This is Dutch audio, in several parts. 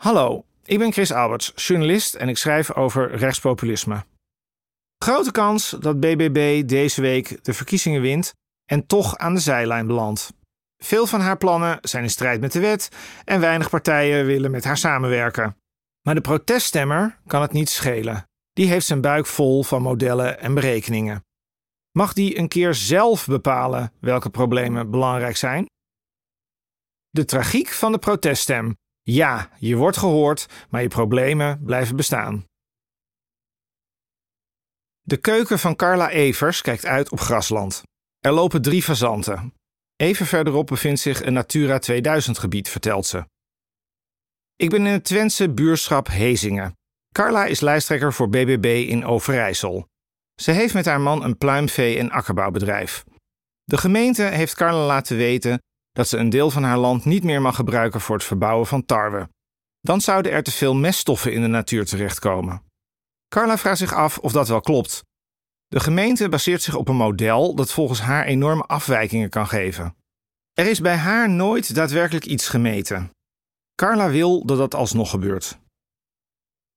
Hallo, ik ben Chris Alberts, journalist en ik schrijf over rechtspopulisme. Grote kans dat BBB deze week de verkiezingen wint en toch aan de zijlijn belandt. Veel van haar plannen zijn in strijd met de wet en weinig partijen willen met haar samenwerken. Maar de proteststemmer kan het niet schelen. Die heeft zijn buik vol van modellen en berekeningen. Mag die een keer zelf bepalen welke problemen belangrijk zijn? De tragiek van de proteststem. Ja, je wordt gehoord, maar je problemen blijven bestaan. De keuken van Carla Evers kijkt uit op grasland. Er lopen drie fazanten. Even verderop bevindt zich een Natura 2000 gebied, vertelt ze. Ik ben in het Twentse buurschap Hezingen. Carla is lijsttrekker voor BBB in Overijssel. Ze heeft met haar man een pluimvee- en akkerbouwbedrijf. De gemeente heeft Carla laten weten dat ze een deel van haar land niet meer mag gebruiken voor het verbouwen van tarwe. Dan zouden er te veel meststoffen in de natuur terechtkomen. Carla vraagt zich af of dat wel klopt. De gemeente baseert zich op een model dat volgens haar enorme afwijkingen kan geven. Er is bij haar nooit daadwerkelijk iets gemeten. Carla wil dat dat alsnog gebeurt.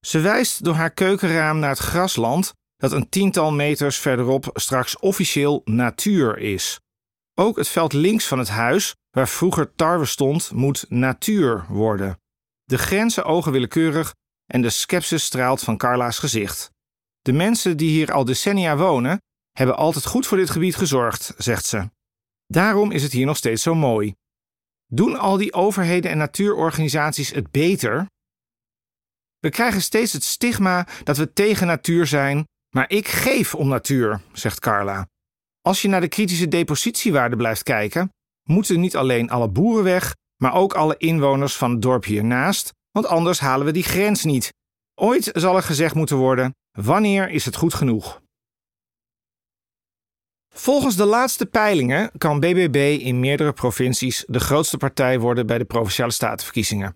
Ze wijst door haar keukenraam naar het grasland dat een tiental meters verderop straks officieel natuur is. Ook het veld links van het huis, waar vroeger tarwe stond, moet natuur worden. De grenzen ogen willekeurig en de skepsis straalt van Carla's gezicht. De mensen die hier al decennia wonen, hebben altijd goed voor dit gebied gezorgd, zegt ze. Daarom is het hier nog steeds zo mooi. Doen al die overheden en natuurorganisaties het beter? We krijgen steeds het stigma dat we tegen natuur zijn, maar ik geef om natuur, zegt Carla. Als je naar de kritische depositiewaarde blijft kijken, moeten niet alleen alle boeren weg, maar ook alle inwoners van het dorp hiernaast, want anders halen we die grens niet. Ooit zal er gezegd moeten worden: wanneer is het goed genoeg? Volgens de laatste peilingen kan BBB in meerdere provincies de grootste partij worden bij de provinciale statenverkiezingen.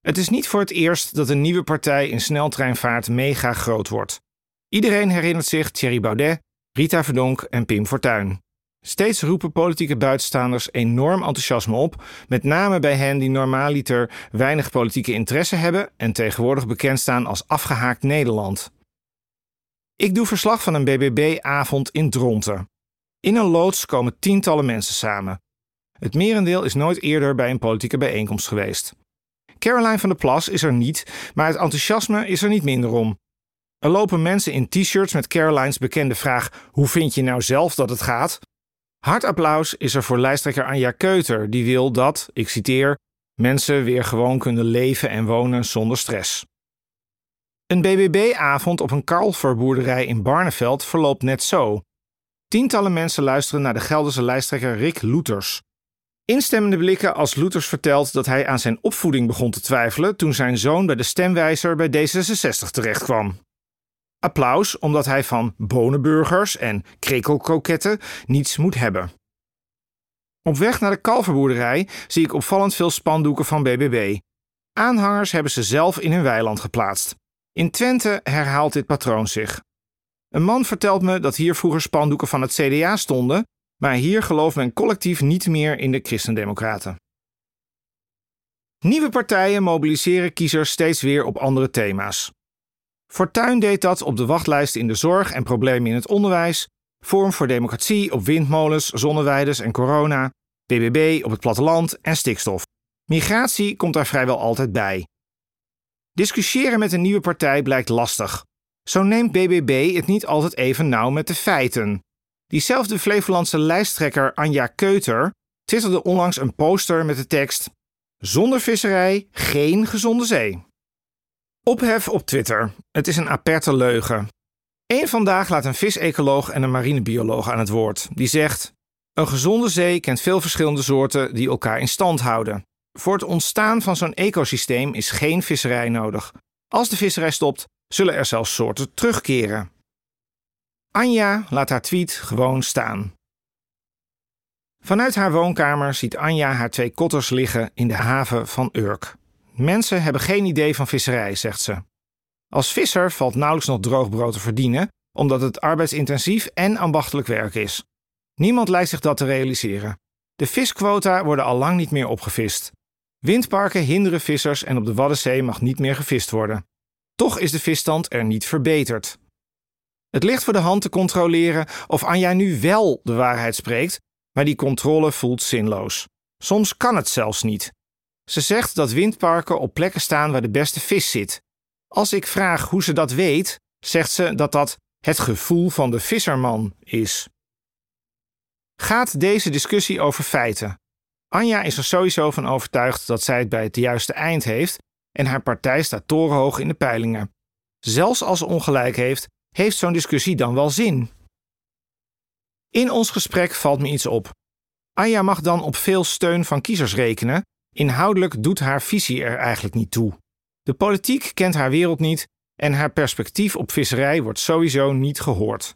Het is niet voor het eerst dat een nieuwe partij in sneltreinvaart mega groot wordt. Iedereen herinnert zich Thierry Baudet, Rita Verdonk en Pim Fortuyn. Steeds roepen politieke buitenstaanders enorm enthousiasme op, met name bij hen die normaaliter weinig politieke interesse hebben en tegenwoordig bekend staan als afgehaakt Nederland. Ik doe verslag van een BBB-avond in Dronten. In een loods komen tientallen mensen samen. Het merendeel is nooit eerder bij een politieke bijeenkomst geweest. Caroline van der Plas is er niet, maar het enthousiasme is er niet minder om. Er lopen mensen in t-shirts met Caroline's bekende vraag: Hoe vind je nou zelf dat het gaat? Hard applaus is er voor lijsttrekker Anja Keuter, die wil dat, ik citeer, mensen weer gewoon kunnen leven en wonen zonder stress. Een BBB-avond op een kalverboerderij in Barneveld verloopt net zo. Tientallen mensen luisteren naar de Gelderse lijsttrekker Rick Loeters. Instemmende blikken als Loeters vertelt dat hij aan zijn opvoeding begon te twijfelen toen zijn zoon bij de stemwijzer bij D66 terechtkwam. Applaus omdat hij van bonenburgers en krekelkroketten niets moet hebben. Op weg naar de kalverboerderij zie ik opvallend veel spandoeken van BBB. Aanhangers hebben ze zelf in hun weiland geplaatst. In Twente herhaalt dit patroon zich. Een man vertelt me dat hier vroeger spandoeken van het CDA stonden, maar hier gelooft men collectief niet meer in de Christendemocraten. Nieuwe partijen mobiliseren kiezers steeds weer op andere thema's. Fortuyn deed dat op de wachtlijst in de zorg en problemen in het onderwijs, Vorm voor Democratie op windmolens, zonneweiders en corona, BBB op het platteland en stikstof. Migratie komt daar vrijwel altijd bij. Discussiëren met een nieuwe partij blijkt lastig. Zo neemt BBB het niet altijd even nauw met de feiten. Diezelfde Flevolandse lijsttrekker Anja Keuter twitterde onlangs een poster met de tekst: Zonder visserij geen gezonde zee. Ophef op Twitter. Het is een aperte leugen. Eén vandaag laat een visecoloog en een marinebioloog aan het woord. Die zegt: Een gezonde zee kent veel verschillende soorten die elkaar in stand houden. Voor het ontstaan van zo'n ecosysteem is geen visserij nodig. Als de visserij stopt, zullen er zelfs soorten terugkeren. Anja laat haar tweet gewoon staan. Vanuit haar woonkamer ziet Anja haar twee kotters liggen in de haven van Urk. Mensen hebben geen idee van visserij, zegt ze. Als visser valt nauwelijks nog droog brood te verdienen, omdat het arbeidsintensief en ambachtelijk werk is. Niemand lijkt zich dat te realiseren. De visquota worden al lang niet meer opgevist. Windparken hinderen vissers en op de Waddenzee mag niet meer gevist worden. Toch is de visstand er niet verbeterd. Het ligt voor de hand te controleren of Anja nu wel de waarheid spreekt, maar die controle voelt zinloos. Soms kan het zelfs niet. Ze zegt dat windparken op plekken staan waar de beste vis zit. Als ik vraag hoe ze dat weet, zegt ze dat dat het gevoel van de visserman is. Gaat deze discussie over feiten? Anja is er sowieso van overtuigd dat zij het bij het juiste eind heeft en haar partij staat torenhoog in de peilingen. Zelfs als ze ongelijk heeft, heeft zo'n discussie dan wel zin? In ons gesprek valt me iets op. Anja mag dan op veel steun van kiezers rekenen. Inhoudelijk doet haar visie er eigenlijk niet toe. De politiek kent haar wereld niet en haar perspectief op visserij wordt sowieso niet gehoord.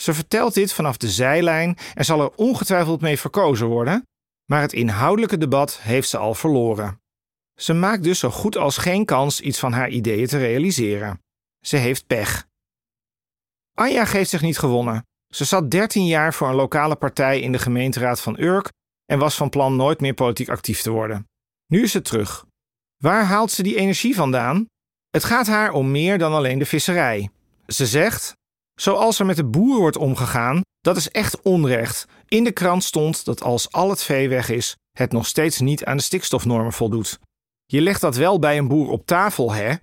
Ze vertelt dit vanaf de zijlijn en zal er ongetwijfeld mee verkozen worden, maar het inhoudelijke debat heeft ze al verloren. Ze maakt dus zo goed als geen kans iets van haar ideeën te realiseren. Ze heeft pech. Anja geeft zich niet gewonnen. Ze zat 13 jaar voor een lokale partij in de gemeenteraad van Urk en was van plan nooit meer politiek actief te worden. Nu is ze terug. Waar haalt ze die energie vandaan? Het gaat haar om meer dan alleen de visserij. Ze zegt: Zoals er met de boer wordt omgegaan, dat is echt onrecht. In de krant stond dat als al het vee weg is, het nog steeds niet aan de stikstofnormen voldoet. Je legt dat wel bij een boer op tafel, hè?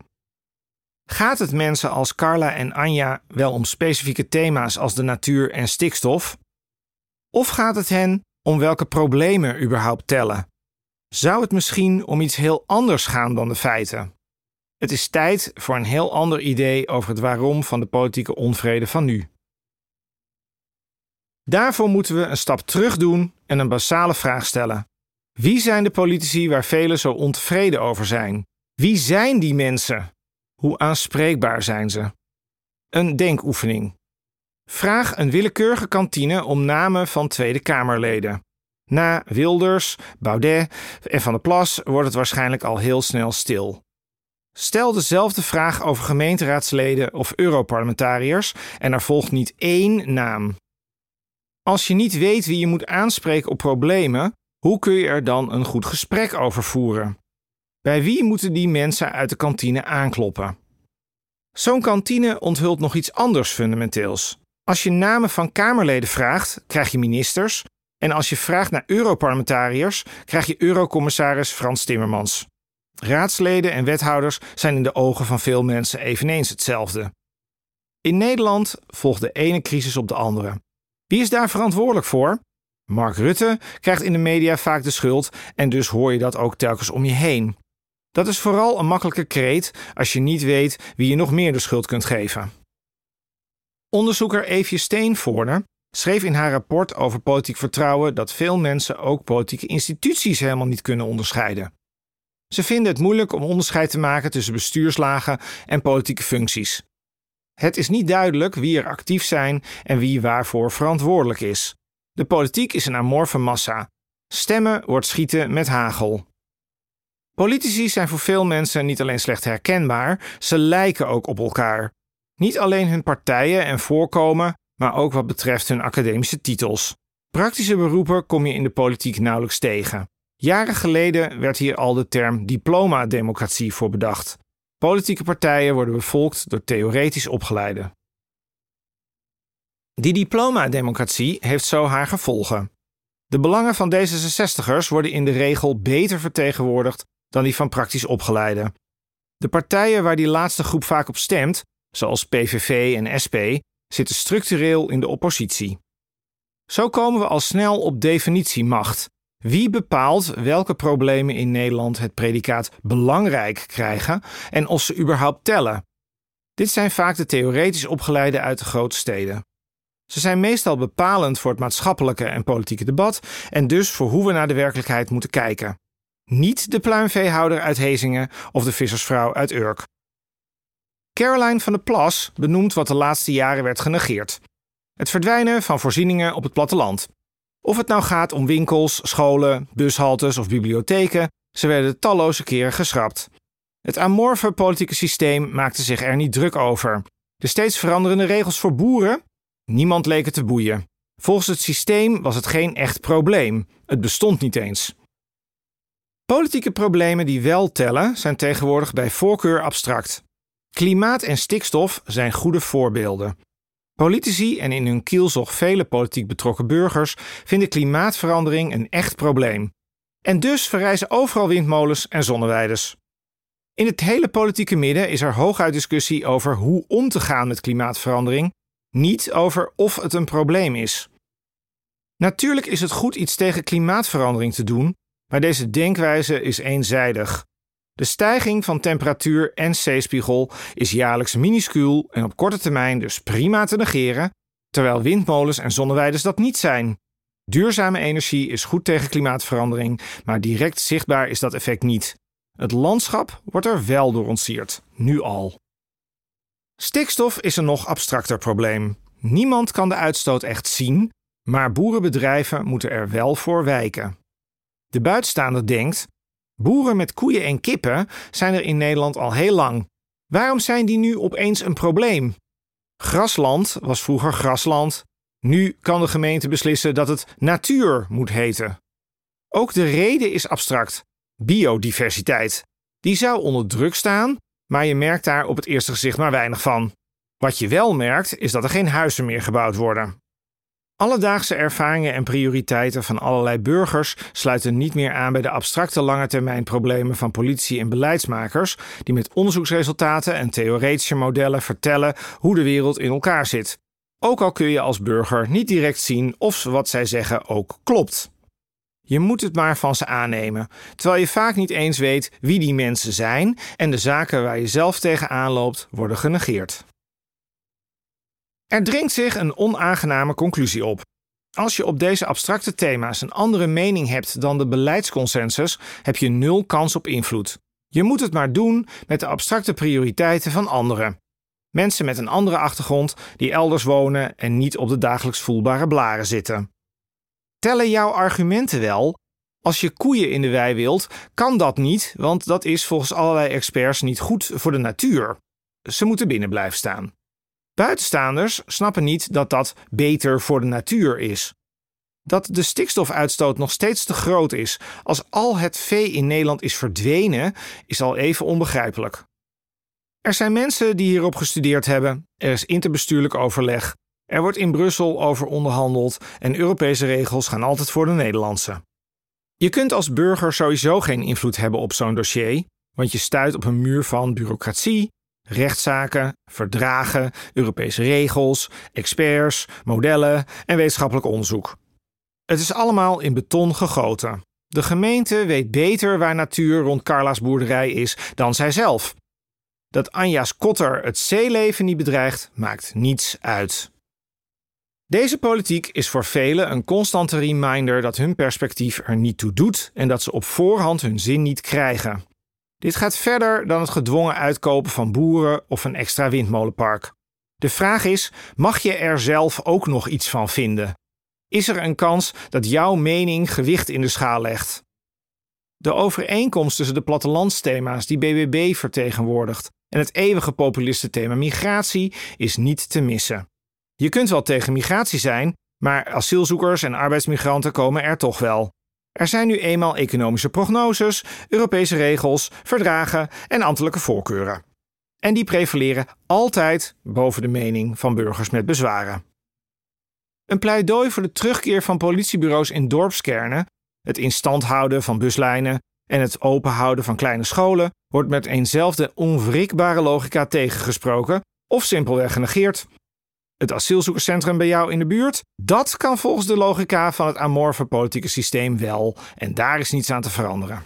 Gaat het mensen als Carla en Anja wel om specifieke thema's als de natuur en stikstof? Of gaat het hen om welke problemen überhaupt tellen? Zou het misschien om iets heel anders gaan dan de feiten? Het is tijd voor een heel ander idee over het waarom van de politieke onvrede van nu. Daarvoor moeten we een stap terug doen en een basale vraag stellen. Wie zijn de politici waar velen zo ontevreden over zijn? Wie zijn die mensen? Hoe aanspreekbaar zijn ze? Een denkoefening. Vraag een willekeurige kantine om namen van Tweede Kamerleden. Na Wilders, Baudet en Van der Plas wordt het waarschijnlijk al heel snel stil. Stel dezelfde vraag over gemeenteraadsleden of Europarlementariërs en er volgt niet één naam. Als je niet weet wie je moet aanspreken op problemen, hoe kun je er dan een goed gesprek over voeren? Bij wie moeten die mensen uit de kantine aankloppen? Zo'n kantine onthult nog iets anders fundamenteels. Als je namen van Kamerleden vraagt, krijg je ministers. En als je vraagt naar Europarlementariërs, krijg je Eurocommissaris Frans Timmermans. Raadsleden en wethouders zijn in de ogen van veel mensen eveneens hetzelfde. In Nederland volgt de ene crisis op de andere. Wie is daar verantwoordelijk voor? Mark Rutte krijgt in de media vaak de schuld en dus hoor je dat ook telkens om je heen. Dat is vooral een makkelijke kreet als je niet weet wie je nog meer de schuld kunt geven. Onderzoeker Eefje Steenvoorder schreef in haar rapport over politiek vertrouwen dat veel mensen ook politieke instituties helemaal niet kunnen onderscheiden. Ze vinden het moeilijk om onderscheid te maken tussen bestuurslagen en politieke functies. Het is niet duidelijk wie er actief zijn en wie waarvoor verantwoordelijk is. De politiek is een amorfe massa. Stemmen wordt schieten met hagel. Politici zijn voor veel mensen niet alleen slecht herkenbaar, ze lijken ook op elkaar. Niet alleen hun partijen en voorkomen, maar ook wat betreft hun academische titels. Praktische beroepen kom je in de politiek nauwelijks tegen. Jaren geleden werd hier al de term diploma-democratie voor bedacht. Politieke partijen worden bevolkt door theoretisch opgeleiden. Die diploma-democratie heeft zo haar gevolgen. De belangen van D66ers worden in de regel beter vertegenwoordigd dan die van praktisch opgeleiden. De partijen waar die laatste groep vaak op stemt, zoals PVV en SP, zitten structureel in de oppositie. Zo komen we al snel op definitiemacht. Wie bepaalt welke problemen in Nederland het predicaat belangrijk krijgen en of ze überhaupt tellen? Dit zijn vaak de theoretisch opgeleiden uit de grote steden. Ze zijn meestal bepalend voor het maatschappelijke en politieke debat en dus voor hoe we naar de werkelijkheid moeten kijken. Niet de pluimveehouder uit Hezingen of de vissersvrouw uit Urk. Caroline van der Plas benoemt wat de laatste jaren werd genegeerd: het verdwijnen van voorzieningen op het platteland. Of het nou gaat om winkels, scholen, bushaltes of bibliotheken, ze werden talloze keren geschrapt. Het amorfe politieke systeem maakte zich er niet druk over. De steeds veranderende regels voor boeren? Niemand leek te boeien. Volgens het systeem was het geen echt probleem. Het bestond niet eens. Politieke problemen die wel tellen zijn tegenwoordig bij voorkeur abstract. Klimaat en stikstof zijn goede voorbeelden. Politici en in hun kielzog vele politiek betrokken burgers vinden klimaatverandering een echt probleem. En dus verrijzen overal windmolens en zonneweiders. In het hele politieke midden is er hooguit discussie over hoe om te gaan met klimaatverandering, niet over of het een probleem is. Natuurlijk is het goed iets tegen klimaatverandering te doen, maar deze denkwijze is eenzijdig. De stijging van temperatuur en zeespiegel is jaarlijks minuscuul en op korte termijn dus prima te negeren, terwijl windmolens en zonneweiders dat niet zijn. Duurzame energie is goed tegen klimaatverandering, maar direct zichtbaar is dat effect niet. Het landschap wordt er wel door ontsierd, nu al. Stikstof is een nog abstracter probleem. Niemand kan de uitstoot echt zien, maar boerenbedrijven moeten er wel voor wijken. De buitenstaander denkt: boeren met koeien en kippen zijn er in Nederland al heel lang. Waarom zijn die nu opeens een probleem? Grasland was vroeger grasland. Nu kan de gemeente beslissen dat het natuur moet heten. Ook de reden is abstract biodiversiteit. Die zou onder druk staan, maar je merkt daar op het eerste gezicht maar weinig van. Wat je wel merkt, is dat er geen huizen meer gebouwd worden. Alledaagse ervaringen en prioriteiten van allerlei burgers sluiten niet meer aan bij de abstracte langetermijnproblemen van politici en beleidsmakers, die met onderzoeksresultaten en theoretische modellen vertellen hoe de wereld in elkaar zit. Ook al kun je als burger niet direct zien of wat zij zeggen ook klopt. Je moet het maar van ze aannemen, terwijl je vaak niet eens weet wie die mensen zijn en de zaken waar je zelf tegenaan loopt worden genegeerd. Er dringt zich een onaangename conclusie op. Als je op deze abstracte thema's een andere mening hebt dan de beleidsconsensus, heb je nul kans op invloed. Je moet het maar doen met de abstracte prioriteiten van anderen. Mensen met een andere achtergrond die elders wonen en niet op de dagelijks voelbare blaren zitten. Tellen jouw argumenten wel? Als je koeien in de wei wilt, kan dat niet, want dat is volgens allerlei experts niet goed voor de natuur. Ze moeten binnen blijven staan. Buitenstaanders snappen niet dat dat beter voor de natuur is. Dat de stikstofuitstoot nog steeds te groot is als al het vee in Nederland is verdwenen, is al even onbegrijpelijk. Er zijn mensen die hierop gestudeerd hebben, er is interbestuurlijk overleg, er wordt in Brussel over onderhandeld en Europese regels gaan altijd voor de Nederlandse. Je kunt als burger sowieso geen invloed hebben op zo'n dossier, want je stuit op een muur van bureaucratie, rechtszaken, verdragen, Europese regels, experts, modellen en wetenschappelijk onderzoek. Het is allemaal in beton gegoten. De gemeente weet beter waar natuur rond Carla's boerderij is dan zijzelf. Dat Anja's kotter het zeeleven niet bedreigt, maakt niets uit. Deze politiek is voor velen een constante reminder dat hun perspectief er niet toe doet en dat ze op voorhand hun zin niet krijgen. Dit gaat verder dan het gedwongen uitkopen van boeren of een extra windmolenpark. De vraag is: mag je er zelf ook nog iets van vinden? Is er een kans dat jouw mening gewicht in de schaal legt? De overeenkomst tussen de plattelandsthema's die BBB vertegenwoordigt en het eeuwige populistenthema migratie is niet te missen. Je kunt wel tegen migratie zijn, maar asielzoekers en arbeidsmigranten komen er toch wel. Er zijn nu eenmaal economische prognoses, Europese regels, verdragen en ambtelijke voorkeuren. En die prevaleren altijd boven de mening van burgers met bezwaren. Een pleidooi voor de terugkeer van politiebureaus in dorpskernen, het in stand houden van buslijnen en het openhouden van kleine scholen wordt met eenzelfde onwrikbare logica tegengesproken of simpelweg genegeerd het asielzoekerscentrum bij jou in de buurt? Dat kan volgens de logica van het amorfe politieke systeem wel en daar is niets aan te veranderen.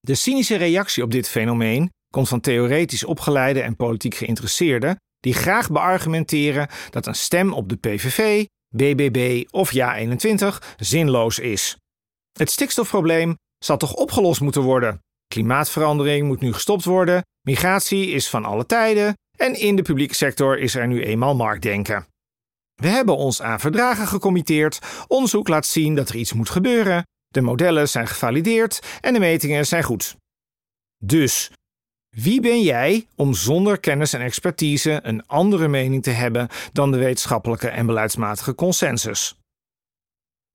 De cynische reactie op dit fenomeen komt van theoretisch opgeleide en politiek geïnteresseerden die graag beargumenteren dat een stem op de PVV, BBB of Ja21 zinloos is. Het stikstofprobleem zal toch opgelost moeten worden? Klimaatverandering moet nu gestopt worden, migratie is van alle tijden, en in de publieke sector is er nu eenmaal marktdenken. We hebben ons aan verdragen gecommitteerd, onderzoek laat zien dat er iets moet gebeuren, de modellen zijn gevalideerd en de metingen zijn goed. Dus, wie ben jij om zonder kennis en expertise een andere mening te hebben dan de wetenschappelijke en beleidsmatige consensus?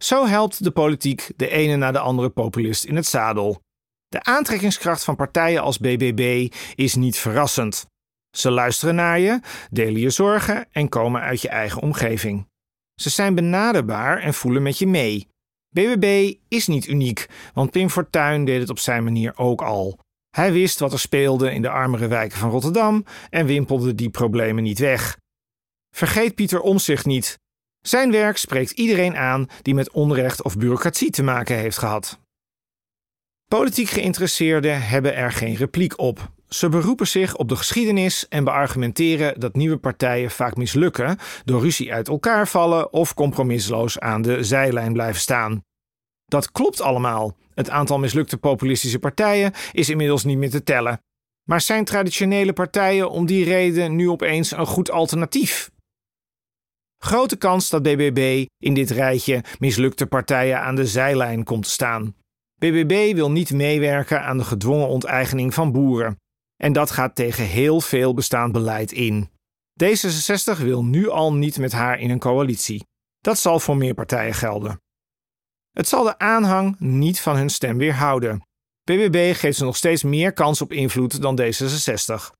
Zo helpt de politiek de ene na de andere populist in het zadel. De aantrekkingskracht van partijen als BBB is niet verrassend. Ze luisteren naar je, delen je zorgen en komen uit je eigen omgeving. Ze zijn benaderbaar en voelen met je mee. BBB is niet uniek, want Pim Fortuyn deed het op zijn manier ook al. Hij wist wat er speelde in de armere wijken van Rotterdam en wimpelde die problemen niet weg. Vergeet Pieter Omzicht niet. Zijn werk spreekt iedereen aan die met onrecht of bureaucratie te maken heeft gehad. Politiek geïnteresseerden hebben er geen repliek op. Ze beroepen zich op de geschiedenis en beargumenteren dat nieuwe partijen vaak mislukken door ruzie uit elkaar vallen of compromisloos aan de zijlijn blijven staan. Dat klopt allemaal. Het aantal mislukte populistische partijen is inmiddels niet meer te tellen. Maar zijn traditionele partijen om die reden nu opeens een goed alternatief? Grote kans dat BBB in dit rijtje mislukte partijen aan de zijlijn komt te staan. BBB wil niet meewerken aan de gedwongen onteigening van boeren. En dat gaat tegen heel veel bestaand beleid in. D66 wil nu al niet met haar in een coalitie. Dat zal voor meer partijen gelden. Het zal de aanhang niet van hun stem weerhouden. BBB geeft ze nog steeds meer kans op invloed dan D66.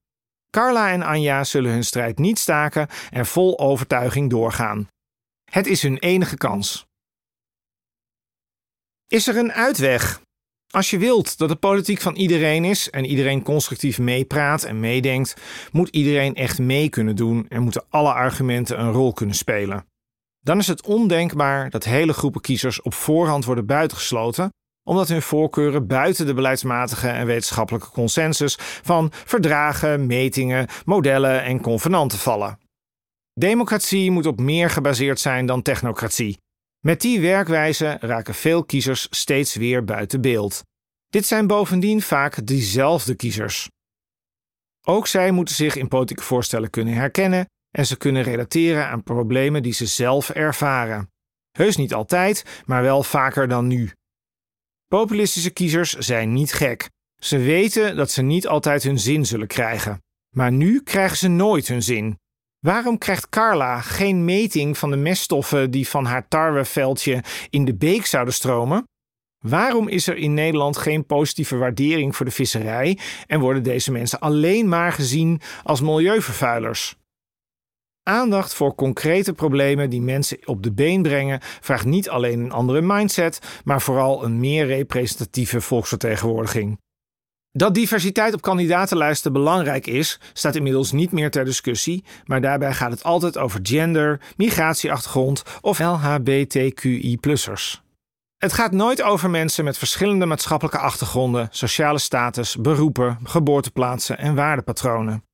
Carla en Anja zullen hun strijd niet staken en vol overtuiging doorgaan. Het is hun enige kans. Is er een uitweg? Als je wilt dat de politiek van iedereen is en iedereen constructief meepraat en meedenkt, moet iedereen echt mee kunnen doen en moeten alle argumenten een rol kunnen spelen. Dan is het ondenkbaar dat hele groepen kiezers op voorhand worden buitengesloten, omdat hun voorkeuren buiten de beleidsmatige en wetenschappelijke consensus van verdragen, metingen, modellen en convenanten vallen. Democratie moet op meer gebaseerd zijn dan technocratie. Met die werkwijze raken veel kiezers steeds weer buiten beeld. Dit zijn bovendien vaak diezelfde kiezers. Ook zij moeten zich in politieke voorstellen kunnen herkennen en ze kunnen relateren aan problemen die ze zelf ervaren. Heus niet altijd, maar wel vaker dan nu. Populistische kiezers zijn niet gek. Ze weten dat ze niet altijd hun zin zullen krijgen. Maar nu krijgen ze nooit hun zin. Waarom krijgt Carla geen meting van de meststoffen die van haar tarweveldje in de beek zouden stromen? Waarom is er in Nederland geen positieve waardering voor de visserij en worden deze mensen alleen maar gezien als milieuvervuilers? Aandacht voor concrete problemen die mensen op de been brengen vraagt niet alleen een andere mindset, maar vooral een meer representatieve volksvertegenwoordiging. Dat diversiteit op kandidatenlijsten belangrijk is, staat inmiddels niet meer ter discussie, maar daarbij gaat het altijd over gender, migratieachtergrond of LHBTQI-plussers. Het gaat nooit over mensen met verschillende maatschappelijke achtergronden, sociale status, beroepen, geboorteplaatsen en waardepatronen.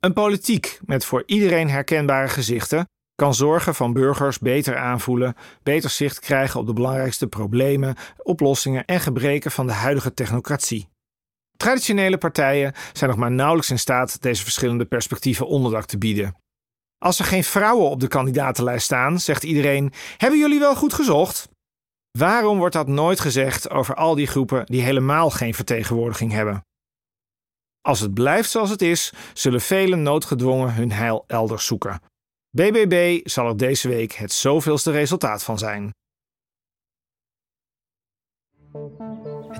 Een politiek met voor iedereen herkenbare gezichten kan zorgen van burgers beter aanvoelen, beter zicht krijgen op de belangrijkste problemen, oplossingen en gebreken van de huidige technocratie. Traditionele partijen zijn nog maar nauwelijks in staat deze verschillende perspectieven onderdak te bieden. Als er geen vrouwen op de kandidatenlijst staan, zegt iedereen: Hebben jullie wel goed gezocht? Waarom wordt dat nooit gezegd over al die groepen die helemaal geen vertegenwoordiging hebben? Als het blijft zoals het is, zullen velen noodgedwongen hun heil elders zoeken. BBB zal er deze week het zoveelste resultaat van zijn.